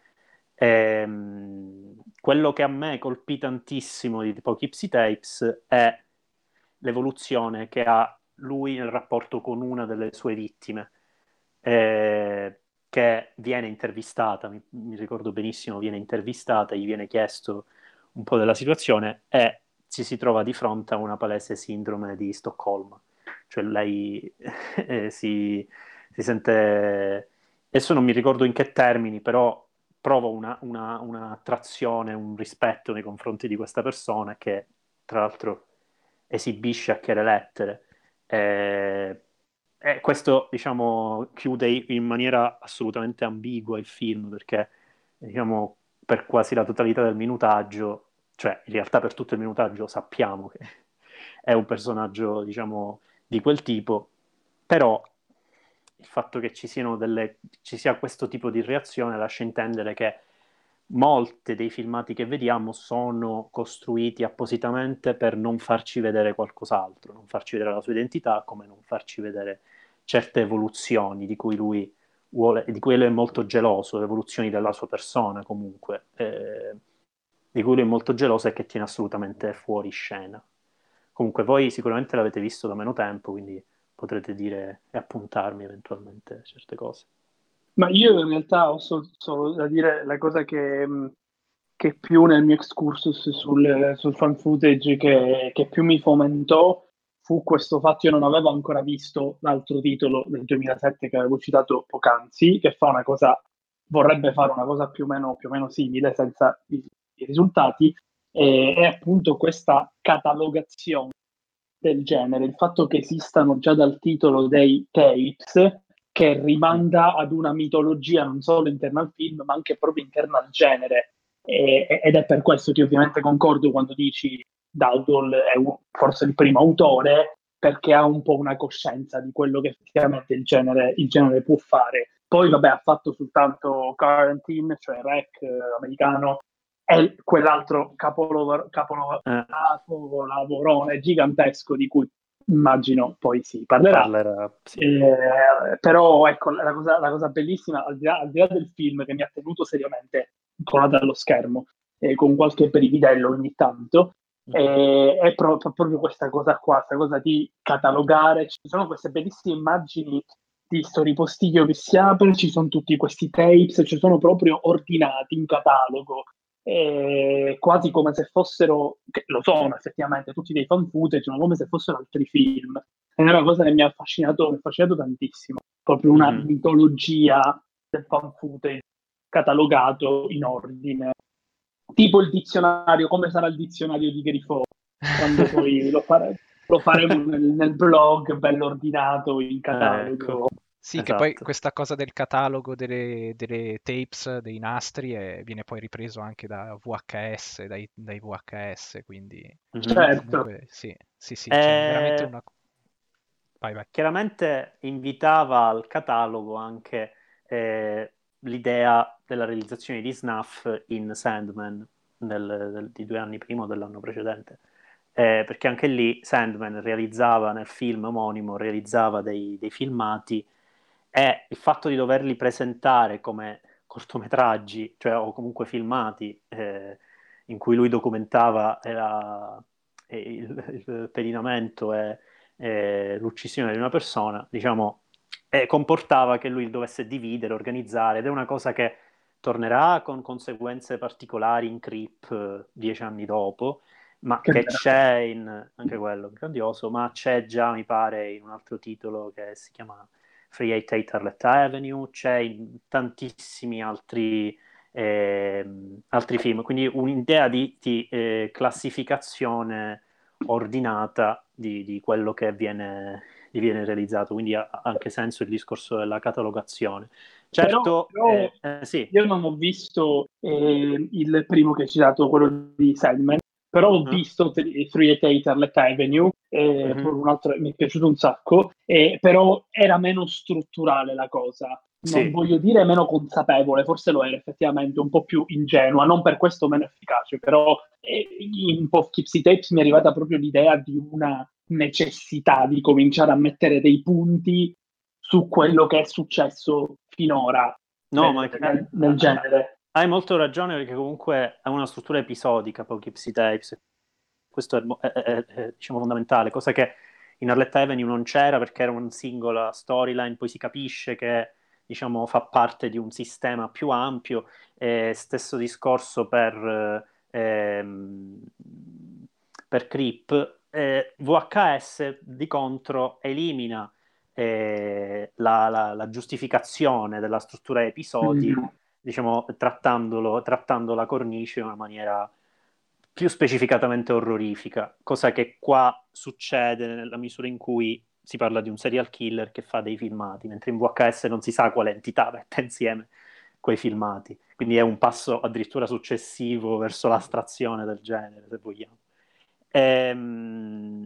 A: Ehm, quello che a me colpì tantissimo di Poughkeepsie Tapes è l'evoluzione che ha lui nel rapporto con una delle sue vittime, eh, che viene intervistata, mi, mi, ricordo benissimo, viene intervistata, gli viene chiesto un po' della situazione e ci si trova di fronte a una palese sindrome di Stoccolma, cioè lei eh, si, si, sente, adesso non mi ricordo in che termini, però prova una, una, un'attrazione, un rispetto nei confronti di questa persona che tra l'altro esibisce a chiare lettere. Eh, e questo, diciamo, chiude in maniera assolutamente ambigua il film, perché, diciamo, per quasi la totalità del minutaggio, cioè in realtà per tutto il minutaggio sappiamo che è un personaggio, diciamo, di quel tipo, però il fatto che ci, siano delle, ci sia questo tipo di reazione lascia intendere che molte dei filmati che vediamo sono costruiti appositamente per non farci vedere qualcos'altro, non farci vedere la sua identità, come non farci vedere certe evoluzioni di cui lui vuole, di cui lui è molto geloso, evoluzioni della sua persona comunque, eh, di cui lui è molto geloso e che tiene assolutamente fuori scena. Comunque voi sicuramente l'avete visto da meno tempo, quindi potrete dire e appuntarmi eventualmente certe cose.
B: Ma io in realtà ho solo, solo da dire la cosa che, che, più nel mio excursus sul, sul fan footage che, che, più mi fomentò fu questo fatto, io non avevo ancora visto l'altro titolo del 2007 che avevo citato poc'anzi, che fa una cosa, vorrebbe fare una cosa più o meno, più o meno simile senza i, i risultati, e, è appunto questa catalogazione del genere, il fatto che esistano già dal titolo dei tapes che rimanda ad una mitologia non solo interna al film, ma anche proprio interna al genere. E, ed è per questo che ovviamente concordo quando dici Dowdle è forse il primo autore, perché ha un po' una coscienza di quello che effettivamente il genere, il genere può fare. Poi, vabbè, ha fatto soltanto Quarantine, cioè rec eh, americano, e quell'altro capolavoro, capolavoro, gigantesco di cui immagino poi si parlerà. parlerà sì. eh, però ecco, la cosa, la cosa bellissima, al di, là, al di, là, del film che mi ha tenuto seriamente incollato allo schermo, eh, con qualche brividello ogni tanto, E, è pro- proprio questa cosa qua, questa cosa di catalogare. Ci sono queste bellissime immagini di sto ripostiglio che si apre, ci sono tutti questi tapes, ci sono proprio ordinati in catalogo, eh, quasi come se fossero, lo sono effettivamente, tutti dei fan footage, ma come se fossero altri film. È una cosa che mi ha affascinato, mi ha affascinato tantissimo, proprio una mm. mitologia del fan footage catalogato in ordine. Tipo il dizionario, come sarà il dizionario di Grifo, quando poi lo, fare, lo faremo nel, nel, blog, bello ordinato, in catalogo. Ecco.
C: Sì, esatto. che poi esatto. questa cosa del catalogo delle, delle tapes, dei nastri, è, viene poi ripreso anche da VHS, dai, dai VHS, quindi...
B: Mhm. Certo.
C: Comunque, sì, sì, sì, eh... veramente una...
A: Vai, vai. Chiaramente invitava al catalogo anche eh, l'idea della realizzazione di Snuff in Sandman del, del, di due anni prima o dell'anno precedente. Eh, perché anche lì Sandman realizzava nel film omonimo, realizzava dei, dei filmati è il fatto di doverli presentare come cortometraggi, cioè o comunque filmati, eh, in cui lui documentava era, eh, il, il, pedinamento e, e, l'uccisione di una persona, diciamo, eh, comportava che lui dovesse dividere, organizzare, ed è una cosa che tornerà con conseguenze particolari in Creep eh, dieci anni dopo, ma che, che c'è in, anche quello grandioso, ma c'è già, mi pare, in un altro titolo che si chiama Free 88 Arletta Avenue, c'è in tantissimi altri, eh, altri film, quindi un'idea di, di eh, classificazione ordinata di, di quello che viene, viene, realizzato, quindi ha anche senso il discorso della catalogazione.
B: Certo, però, però eh, eh, sì. io non ho visto eh, il primo che hai citato, quello di Sandman, però ho uh-huh. visto 388 Arlette Avenue, eh, uh-huh. un altro, mi è piaciuto un sacco, eh, però era meno strutturale la cosa. Non sì. voglio dire meno consapevole, forse lo era effettivamente un po' più ingenua, non per questo meno efficace, però eh, in Poughkeepsie Tapes mi è arrivata proprio l'idea di una necessità di cominciare a mettere dei punti su quello che è successo finora no, nel, ma... nel, nel genere.
A: Hai molto ragione perché comunque è una struttura episodica Poughkeepsie Tapes. Questo è, è, è, è diciamo, fondamentale, cosa che in Arletta Avenue non c'era perché era una singola storyline, poi si capisce che diciamo, fa parte di un sistema più ampio. Eh, stesso discorso per, eh, per Creep. Eh, VHS di contro elimina eh, la, la, la, giustificazione della struttura episodi. Mm-hmm diciamo, trattandolo, trattando la cornice in una maniera più specificatamente orrorifica, cosa che qua succede nella misura in cui si parla di un serial killer che fa dei filmati, mentre in VHS non si sa quale entità mette insieme quei filmati. Quindi è un passo addirittura successivo verso l'astrazione del genere, se vogliamo. Ehm,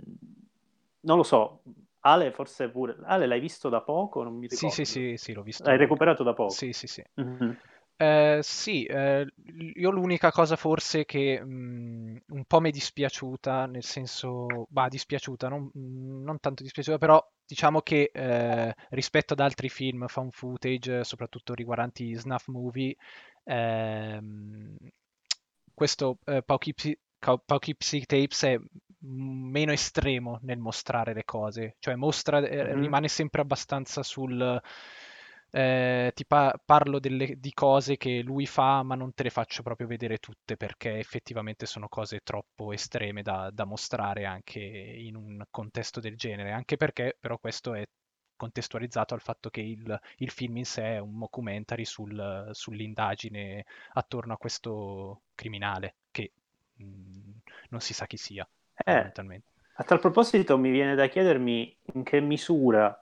A: non lo so, Ale forse pure... Ale l'hai visto da poco? Non mi ricordo.
C: Sì, sì, sì, sì l'ho visto.
A: L'hai recuperato da poco?
C: Sì, sì, sì. Mm-hmm. Eh, sì, eh, io l'unica cosa forse che mh, mm, un po' mi è dispiaciuta, nel senso, bah, dispiaciuta, non, non tanto dispiaciuta, però diciamo che eh, rispetto ad altri film found footage, soprattutto riguardanti snuff movie, ehm, questo eh, Poughkeepsie, Poughkeepsie Tapes è meno estremo nel mostrare le cose, cioè mostra, mm-hmm. rimane sempre abbastanza sul eh, ti pa- parlo delle, di cose che lui fa, ma non te le faccio proprio vedere tutte perché effettivamente sono cose troppo estreme da, da mostrare anche in un contesto del genere. Anche perché, però, questo è contestualizzato al fatto che il, il film in sé è un documentary sul, sull'indagine attorno a questo criminale che mh, mm, non si sa chi sia.
A: Eh, a tal proposito mi viene da chiedermi in che misura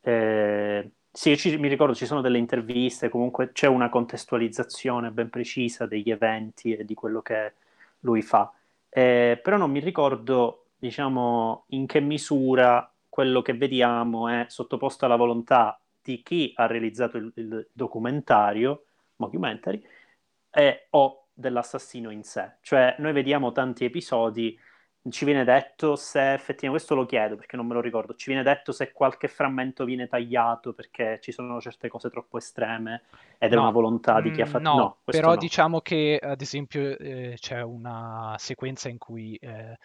A: eh, sì, ci, mi ricordo ci sono delle interviste, comunque c'è una contestualizzazione ben precisa degli eventi e di quello che lui fa. Eh, però non mi ricordo, diciamo, in che misura quello che vediamo è sottoposto alla volontà di chi ha realizzato il, il documentario, documentary, eh, o dell'assassino in sé. Cioè, noi vediamo tanti episodi ci viene detto se effettivamente, questo lo chiedo perché non me lo ricordo, ci viene detto se qualche frammento viene tagliato perché ci sono certe cose troppo estreme ed no. è una volontà di chi ha mm, fatto...
C: No, no però no. diciamo che ad esempio eh, c'è una sequenza in cui eh,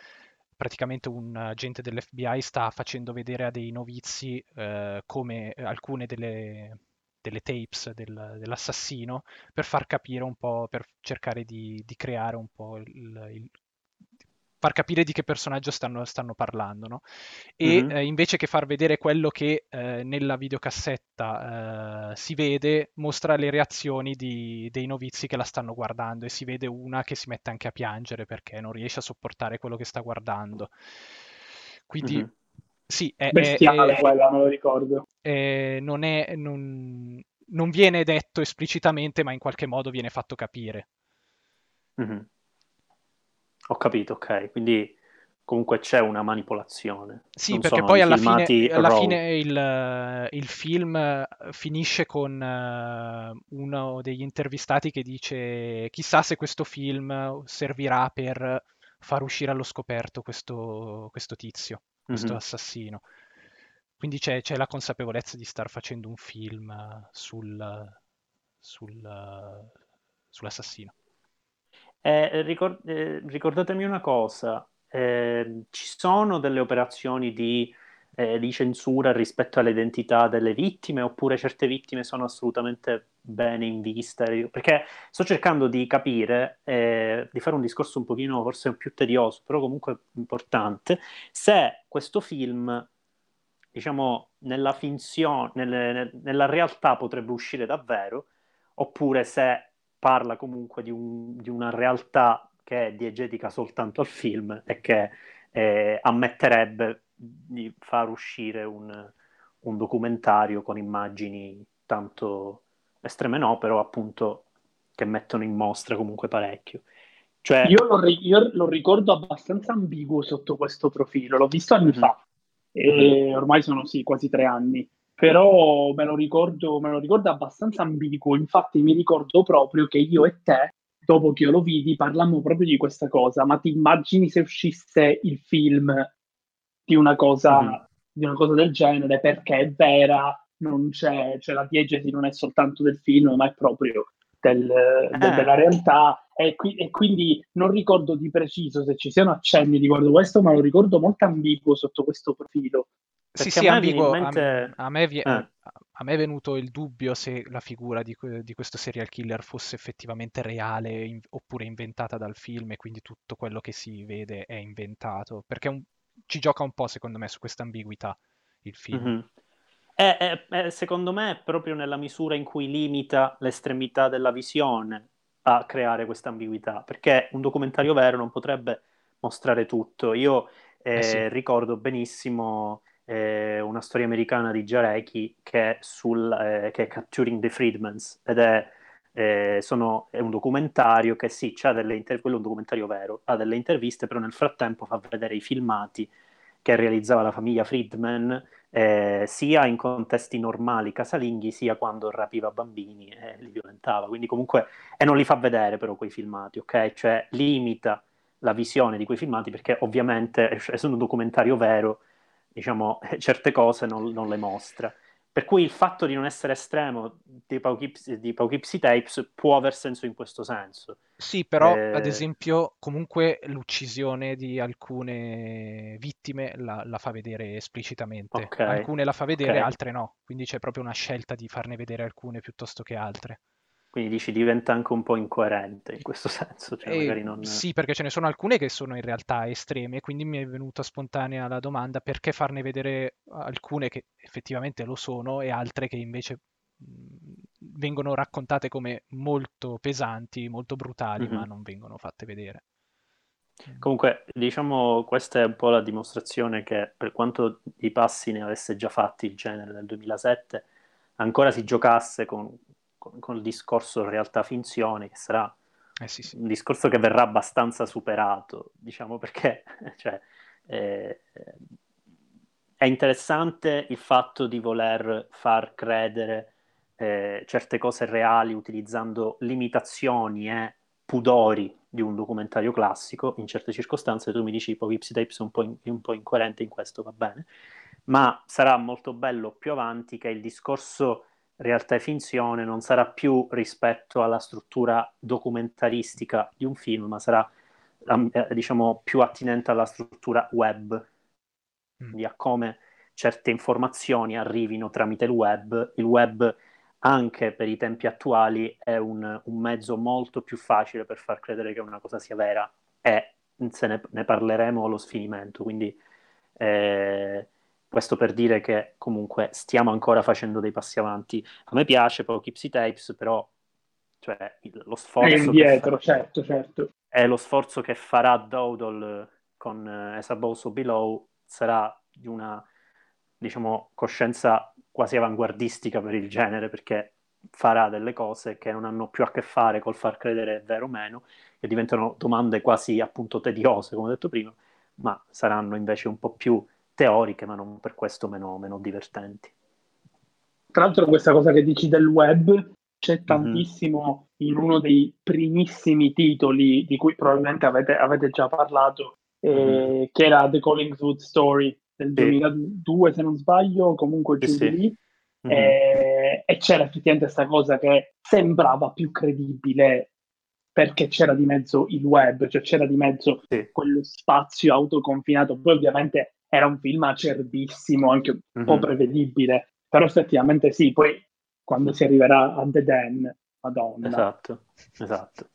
C: praticamente un agente dell'FBI sta facendo vedere a dei novizi eh, come alcune delle, delle tapes del, dell'assassino per far capire un po', per cercare di, di creare un po' il, il, far capire di che personaggio stanno, stanno parlando, no? E mm-hmm. eh, invece che far vedere quello che eh, nella videocassetta eh, si vede, mostra le reazioni di, dei novizi che la stanno guardando e si vede una che si mette anche a piangere perché non riesce a sopportare quello che sta guardando. Quindi mm-hmm. sì,
B: è... Bestiale è, quella, me lo ricordo.
C: È, non, è, non, non viene detto esplicitamente, ma in qualche modo viene fatto capire.
A: Mm-hmm. Ho capito, ok. Quindi comunque c'è una manipolazione.
C: Sì, non perché poi alla fine, alla fine il, il, film finisce con uh, uno degli intervistati che dice chissà se questo film servirà per far uscire allo scoperto questo, questo tizio, questo mm-hmm. assassino. Quindi c'è, c'è, la consapevolezza di star facendo un film sul, sul, sull'assassino.
A: Eh, ricord- eh, ricordatemi una cosa, eh, ci sono delle operazioni di, eh, di, censura rispetto all'identità delle vittime oppure certe vittime sono assolutamente bene in vista? Perché sto cercando di capire, eh, di fare un discorso un pochino forse più tedioso, però comunque importante, se questo film, diciamo, nella finzione, nelle, nella realtà potrebbe uscire davvero, oppure se parla comunque di, un, di una realtà che è diegetica soltanto al film e che eh, ammetterebbe di far uscire un, un, documentario con immagini tanto estreme no, però appunto che mettono in mostra comunque parecchio.
B: Cioè... Io, lo, io, lo, ricordo abbastanza ambiguo sotto questo profilo, l'ho visto anni mm-hmm. fa, e ormai sono sì, quasi tre anni però me lo, ricordo, me lo ricordo abbastanza ambiguo. Infatti, mi ricordo proprio che io e te, dopo che io lo vidi, parlammo proprio di questa cosa. Ma ti immagini se uscisse il film di una cosa, mm-hmm. di una cosa del genere? Perché è vera, non c'è, cioè la diegesi non è soltanto del film, ma è proprio del, eh. della realtà. E, qui, e, quindi non ricordo di preciso se ci siano accenni riguardo questo, ma lo ricordo molto ambiguo sotto questo profilo.
C: Sì, sì, a me, mente... a, a, me vi... eh. a, me è venuto il dubbio se la figura di, di questo serial killer fosse effettivamente reale in... oppure inventata dal film e quindi tutto quello che si vede è inventato, perché un... ci gioca un po' secondo me su questa ambiguità il film. Mm-hmm.
A: È, è, è, secondo me è proprio nella misura in cui limita l'estremità della visione a creare questa ambiguità, perché un documentario vero non potrebbe mostrare tutto. Io eh, eh sì. ricordo benissimo eh, una storia americana di Jarecki che è, sul, eh, che è Capturing the Freedmans ed è, eh, sono, è, un documentario che sì, inter- quello è un documentario vero, ha delle interviste, però nel frattempo fa vedere i filmati che realizzava la famiglia Friedman eh, sia in contesti normali casalinghi sia quando rapiva bambini e li violentava. Quindi comunque e non li fa vedere però quei filmati ok? Cioè limita la visione di quei filmati perché ovviamente essendo un documentario vero diciamo, certe cose non, non, le mostra. Per cui il fatto di non essere estremo di Poughkeepsie, di Poughkeepsie Tapes può aver senso in questo senso.
C: Sì, però eh... ad esempio comunque l'uccisione di alcune vittime la, la fa vedere esplicitamente. Okay. Alcune la fa vedere, okay. altre no. Quindi c'è proprio una scelta di farne vedere alcune piuttosto che altre.
A: Quindi dici diventa anche un po' incoerente in questo senso. Cioè
C: eh, non... Sì, perché ce ne sono alcune che sono in realtà estreme, quindi mi è venuta spontanea la domanda perché farne vedere alcune che effettivamente lo sono e altre che invece vengono raccontate come molto pesanti, molto brutali, mm-hmm. ma non vengono fatte vedere.
A: Comunque, diciamo, questa è un po' la dimostrazione che per quanto di passi ne avesse già fatti il genere nel 2007, ancora si giocasse con con, con il discorso realtà-finzione, che sarà eh sì, sì. un discorso che verrà abbastanza superato, diciamo perché cioè, eh, è interessante il fatto di voler far credere eh, certe cose reali utilizzando limitazioni e pudori di un documentario classico, in certe circostanze tu mi dici Poughkeepsie Tapes è un po', in, un po' incoerente in questo, va bene, ma sarà molto bello più avanti che il discorso realtà e finzione non sarà più rispetto alla struttura documentaristica di un film, ma sarà eh, diciamo più attinente alla struttura web, mm. quindi a come certe informazioni arrivino tramite il web. Il web anche per i tempi attuali è un, un mezzo molto più facile per far credere che una cosa sia vera e se ne, ne parleremo allo sfinimento, quindi eh, questo per dire che comunque stiamo ancora facendo dei passi avanti. A me piace Poughkeepsie Tapes, però cioè, lo sforzo... È
B: indietro, fa... certo, certo.
A: È lo sforzo che farà Dowdle con As Above So Below sarà di una, diciamo, coscienza quasi avanguardistica per il genere, perché farà delle cose che non hanno più a che fare col far credere è vero o meno, che diventano domande quasi appunto tediose, come ho detto prima, ma saranno invece un po' più teoriche, ma non per questo meno, meno divertenti.
B: Tra l'altro questa cosa che dici del web c'è mhm. tantissimo mm-hmm. in uno dei primissimi titoli di cui probabilmente avete, avete già parlato, eh, mm-hmm. che era The Collingswood Story del sì. 2002 se non sbaglio, comunque giù sì, lì. Mm-hmm. Eh, e c'era effettivamente questa cosa che sembrava più credibile perché c'era di mezzo il web, cioè c'era di mezzo sì. quello spazio autoconfinato. Poi ovviamente era un film acerbissimo, anche un mm-hmm. po' mhm. prevedibile, però effettivamente sì, poi quando si arriverà a The Den, madonna.
A: Esatto, esatto.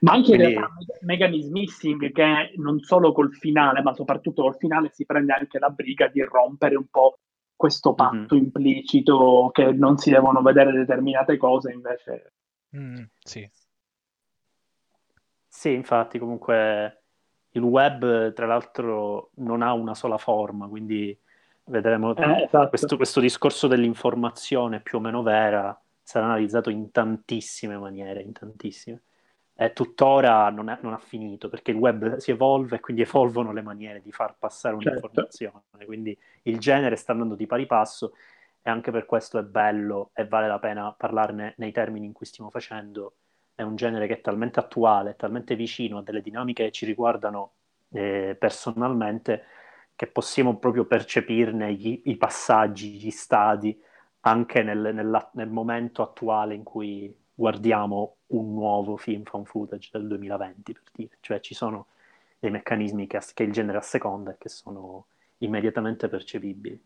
B: Ma anche Quindi... in realtà Megan is Missing, che non solo col finale, ma soprattutto col finale si prende anche la briga di rompere un po' questo patto mm-hmm. implicito che non si devono vedere determinate cose, invece...
C: Mm, sì.
A: Sì, infatti comunque il web, tra l'altro, non ha una sola forma, quindi vedremo eh, esatto. questo, questo, discorso dell'informazione più o meno vera sarà analizzato in tantissime maniere, in tantissime. E tuttora non, è, non, ha finito perché il web si evolve e quindi evolvono le maniere di far passare certo. un'informazione. Certo. Quindi il genere sta andando di pari passo e anche per questo è bello e vale la pena parlarne nei termini in cui stiamo facendo è un genere che è talmente attuale, talmente vicino a delle dinamiche che ci riguardano eh, personalmente, che possiamo proprio percepirne gli, i passaggi, gli stadi, anche nel, nella, nel, momento attuale in cui guardiamo un nuovo film fan footage del 2020, per dire. Cioè ci sono dei meccanismi che, che il genere asseconda e che sono immediatamente percepibili.